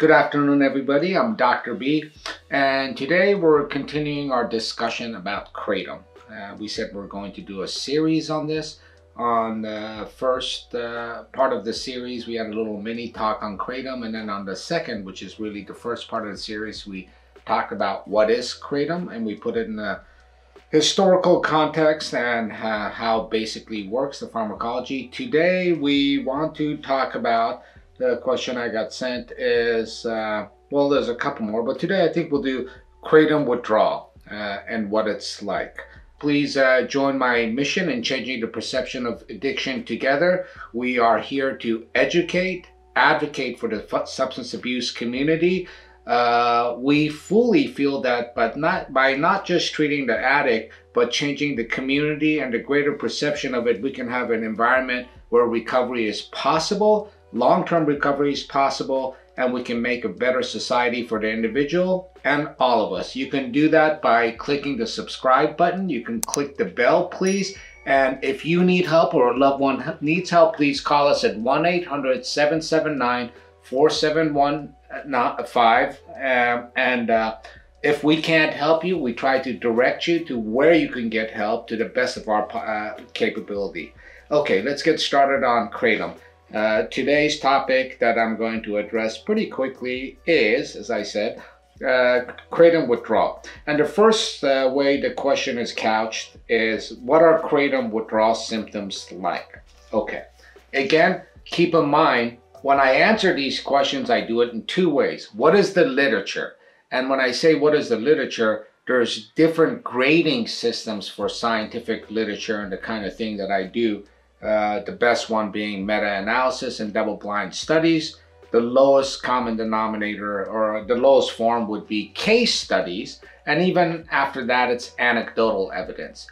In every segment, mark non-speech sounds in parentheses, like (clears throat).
Good afternoon, everybody. I'm Dr. B, and today we're continuing our discussion about kratom. Uh, we said we're going to do a series on this. On the first uh, part of the series, we had a little mini talk on kratom, and then on the second, which is really the first part of the series, we talked about what is kratom, and we put it in a historical context and uh, how basically works the pharmacology. Today, we want to talk about the question I got sent is, uh, well, there's a couple more, but today I think we'll do kratom withdrawal uh, and what it's like. Please uh, join my mission in changing the perception of addiction together. We are here to educate, advocate for the substance abuse community. Uh, we fully feel that, but not by not just treating the addict, but changing the community and the greater perception of it, we can have an environment where recovery is possible long-term recovery is possible and we can make a better society for the individual and all of us. You can do that by clicking the subscribe button. You can click the bell, please. And if you need help or a loved one needs help, please call us at 1-800-779-4715. Um, and uh, if we can't help you, we try to direct you to where you can get help to the best of our uh, capability. Okay, let's get started on Kratom. Uh, today's topic that I'm going to address pretty quickly is, as I said, uh, kratom withdrawal. And the first uh, way the question is couched is, what are kratom withdrawal symptoms like? Okay, again, keep in mind, when I answer these questions, I do it in two ways. What is the literature? And when I say what is the literature, there's different grading systems for scientific literature and the kind of thing that I do uh, the best one being meta-analysis and double-blind studies. The lowest common denominator or the lowest form would be case studies. And even after that, it's anecdotal evidence.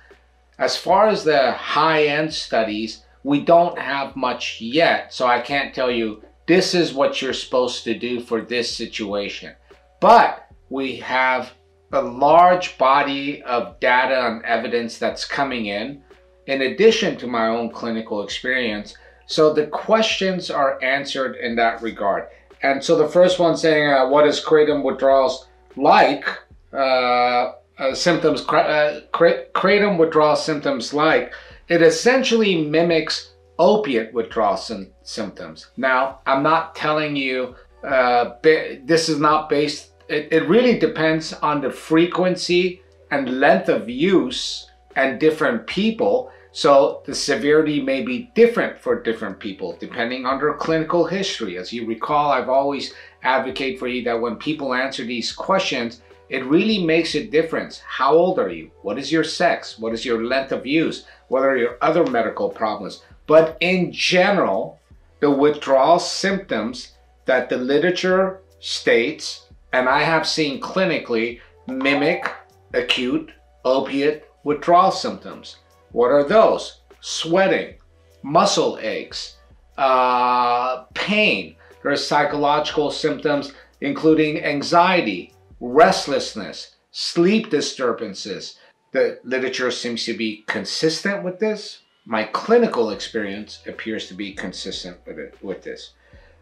As far as the high-end studies, we don't have much yet. So I can't tell you this is what you're supposed to do for this situation. But we have a large body of data and evidence that's coming in in addition to my own clinical experience. So the questions are answered in that regard. And so the first one saying, uh, what is kratom withdrawals like? Uh, uh, symptoms, uh, kratom withdrawal symptoms like, it essentially mimics opiate withdrawal sim symptoms. Now, I'm not telling you, uh, this is not based, it, it really depends on the frequency and length of use and different people. So the severity may be different for different people depending on their clinical history. As you recall, I've always advocate for you that when people answer these questions, it really makes a difference. How old are you? What is your sex? What is your length of use? What are your other medical problems? But in general, the withdrawal symptoms that the literature states, and I have seen clinically, mimic acute opiate withdrawal symptoms. What are those? Sweating, muscle aches, uh, pain. There are psychological symptoms including anxiety, restlessness, sleep disturbances. The literature seems to be consistent with this. My clinical experience appears to be consistent with, it, with this.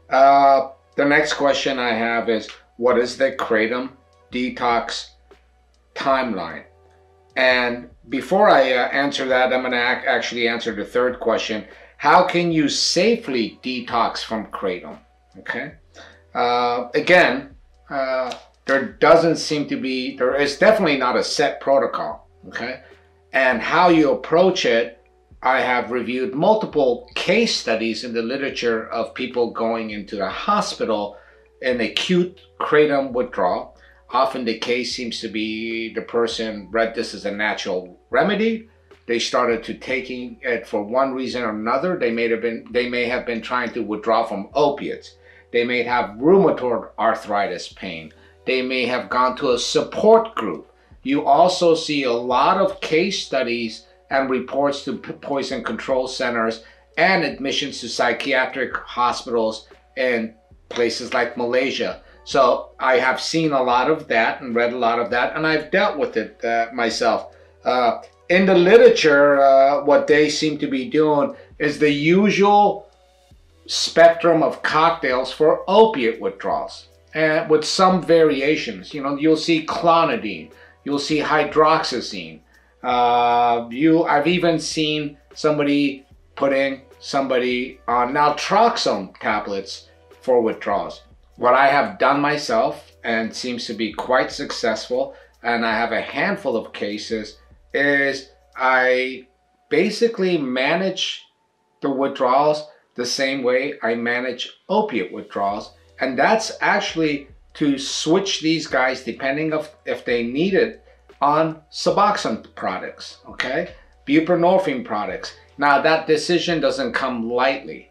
Uh, the next question I have is, what is the Kratom detox timeline? And before I uh, answer that, I'm going to ac actually answer the third question. How can you safely detox from kratom? Okay. Uh, again, uh, there doesn't seem to be, there is definitely not a set protocol. Okay. And how you approach it, I have reviewed multiple case studies in the literature of people going into the hospital in acute kratom withdrawal Often the case seems to be the person read this as a natural remedy. They started to taking it for one reason or another. They may have been they may have been trying to withdraw from opiates. They may have rheumatoid arthritis pain. They may have gone to a support group. You also see a lot of case studies and reports to poison control centers and admissions to psychiatric hospitals in places like Malaysia so I have seen a lot of that and read a lot of that, and I've dealt with it uh, myself. Uh, in the literature, uh, what they seem to be doing is the usual spectrum of cocktails for opiate withdrawals. and with some variations. You know, you'll see clonidine, you'll see hydroxyzine. Uh, you, I've even seen somebody putting somebody on naltrexone tablets for withdrawals. What I have done myself and seems to be quite successful, and I have a handful of cases, is I basically manage the withdrawals the same way I manage opiate withdrawals. And that's actually to switch these guys, depending of if they need it, on Suboxone products, okay? Buprenorphine products. Now that decision doesn't come lightly.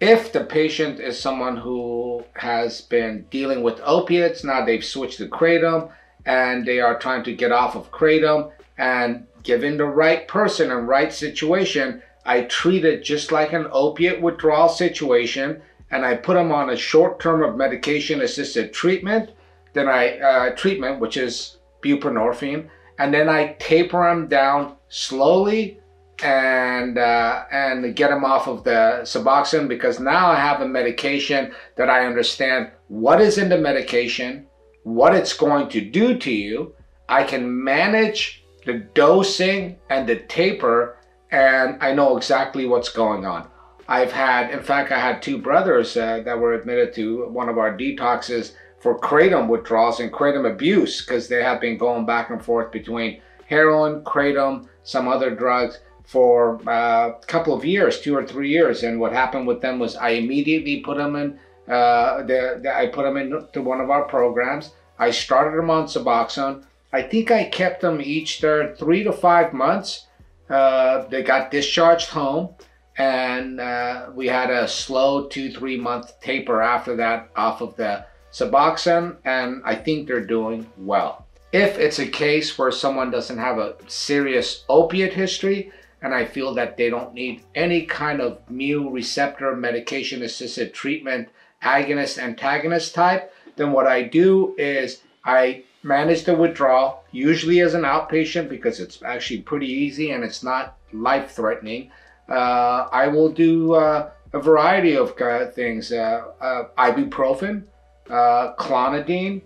If the patient is someone who has been dealing with opiates, now they've switched to Kratom and they are trying to get off of Kratom and given the right person and right situation, I treat it just like an opiate withdrawal situation and I put them on a short term of medication assisted treatment, then I uh, treatment, which is buprenorphine, and then I taper them down slowly and uh, and get them off of the Suboxone because now I have a medication that I understand what is in the medication, what it's going to do to you. I can manage the dosing and the taper, and I know exactly what's going on. I've had, in fact, I had two brothers uh, that were admitted to one of our detoxes for kratom withdrawals and kratom abuse because they have been going back and forth between heroin, kratom, some other drugs for a couple of years, two or three years. And what happened with them was I immediately put them in, uh, the, the, I put them into one of our programs. I started them on Suboxone. I think I kept them each there three to five months. Uh, they got discharged home and uh, we had a slow two, three month taper after that off of the Suboxone and I think they're doing well. If it's a case where someone doesn't have a serious opiate history, and I feel that they don't need any kind of mu receptor medication assisted treatment, agonist, antagonist type, then what I do is I manage the withdrawal, usually as an outpatient because it's actually pretty easy and it's not life threatening. Uh, I will do uh, a variety of uh, things uh, uh, ibuprofen, uh, clonidine,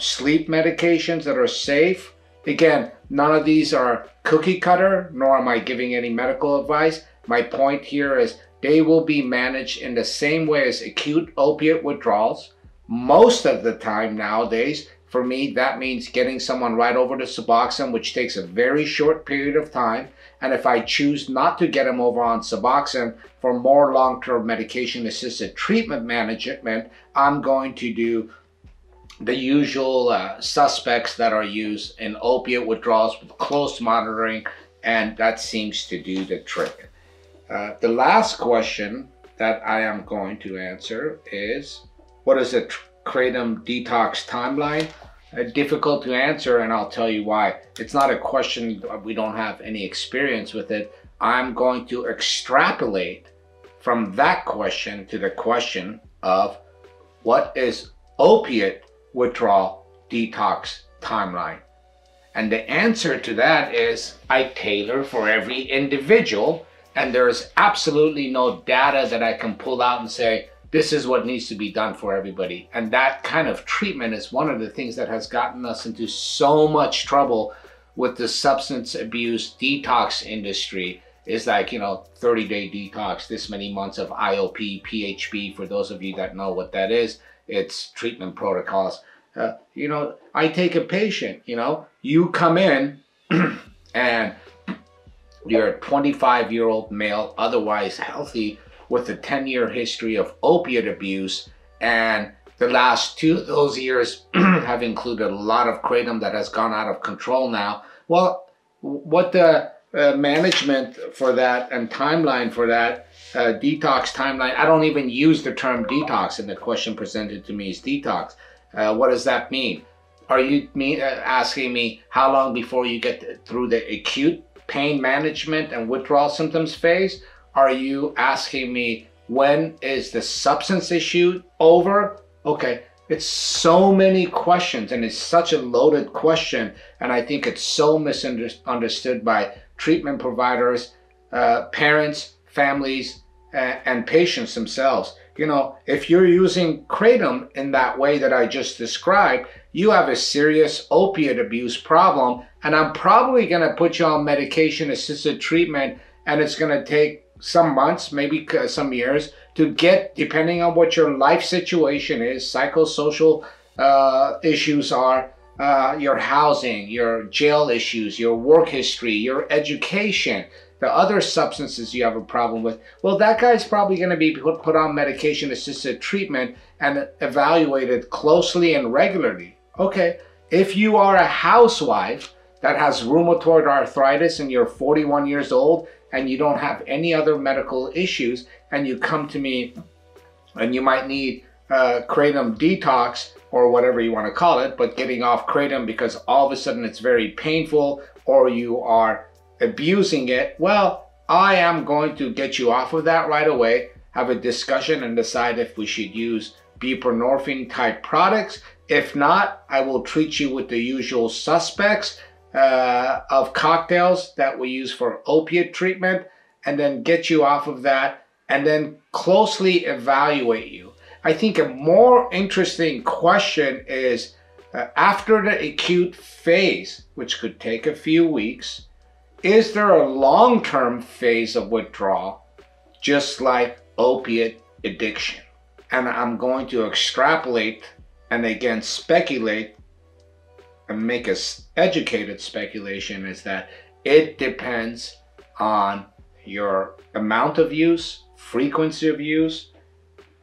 sleep medications that are safe. Again, none of these are cookie cutter, nor am I giving any medical advice. My point here is they will be managed in the same way as acute opiate withdrawals. Most of the time nowadays, for me, that means getting someone right over to Suboxone, which takes a very short period of time. And if I choose not to get them over on Suboxone for more long-term medication-assisted treatment management, I'm going to do the usual uh, suspects that are used in opiate withdrawals with close monitoring, and that seems to do the trick. Uh, the last question that I am going to answer is what is a kratom detox timeline? Uh, difficult to answer, and I'll tell you why. It's not a question, we don't have any experience with it. I'm going to extrapolate from that question to the question of what is opiate withdrawal detox timeline? And the answer to that is I tailor for every individual, and there's absolutely no data that I can pull out and say, this is what needs to be done for everybody. And that kind of treatment is one of the things that has gotten us into so much trouble with the substance abuse detox industry is like, you know, 30 day detox, this many months of IOP, PHP, for those of you that know what that is, it's treatment protocols. Uh, you know, I take a patient, you know, you come in (clears throat) and you're a 25 year old male, otherwise healthy, with a 10 year history of opiate abuse. And the last two of those years (clears throat) have included a lot of kratom that has gone out of control now. Well, what the uh, management for that and timeline for that uh, detox timeline, I don't even use the term detox, and the question presented to me is detox. Uh, what does that mean? Are you me, uh, asking me how long before you get through the acute pain management and withdrawal symptoms phase? Are you asking me when is the substance issue over? Okay, it's so many questions and it's such a loaded question. And I think it's so misunderstood by treatment providers, uh, parents, families, uh, and patients themselves. you know, if you're using kratom in that way that I just described, you have a serious opiate abuse problem. And I'm probably going to put you on medication assisted treatment, and it's going to take some months, maybe some years, to get, depending on what your life situation is, psychosocial uh, issues are, uh, your housing, your jail issues, your work history, your education, the other substances you have a problem with, well, that guy's probably going to be put, on medication assisted treatment and evaluated closely and regularly. Okay, if you are a housewife that has rheumatoid arthritis and you're 41 years old and you don't have any other medical issues, and you come to me and you might need uh, kratom detox or whatever you want to call it, but getting off kratom because all of a sudden it's very painful or you are abusing it, well, I am going to get you off of that right away, have a discussion and decide if we should use buprenorphine type products. If not, I will treat you with the usual suspects uh, of cocktails that we use for opiate treatment and then get you off of that and then closely evaluate you. I think a more interesting question is uh, after the acute phase, which could take a few weeks, is there a long term phase of withdrawal, just like opiate addiction? And I'm going to extrapolate and again speculate and make a educated speculation is that it depends on your amount of use, frequency of use,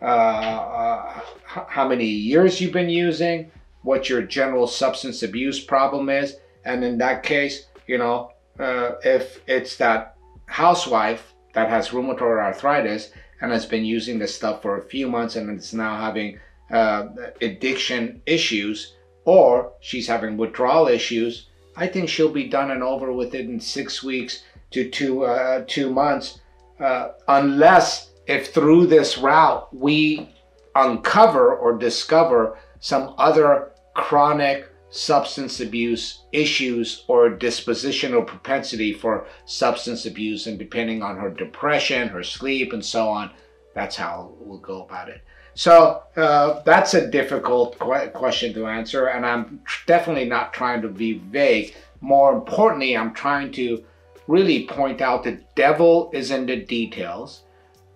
uh, uh, how many years you've been using, what your general substance abuse problem is, and in that case, you know, uh, if it's that housewife that has rheumatoid arthritis and has been using this stuff for a few months and is now having uh, addiction issues, or she's having withdrawal issues, I think she'll be done and over within six weeks to two uh, two months, uh, unless if through this route we uncover or discover some other chronic substance abuse issues or disposition or propensity for substance abuse and depending on her depression her sleep and so on that's how we'll go about it. So uh, that's a difficult qu- question to answer and i'm definitely not trying to be vague. More importantly i'm trying to really point out the devil is in the details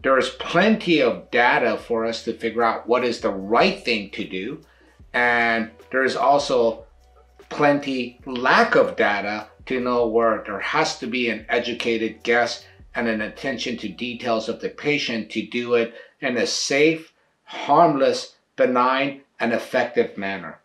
there's plenty of data for us to figure out what is the right thing to do and there's also plenty lack of data to know where there has to be an educated guess and an attention to details of the patient to do it in a safe, harmless, benign, and effective manner.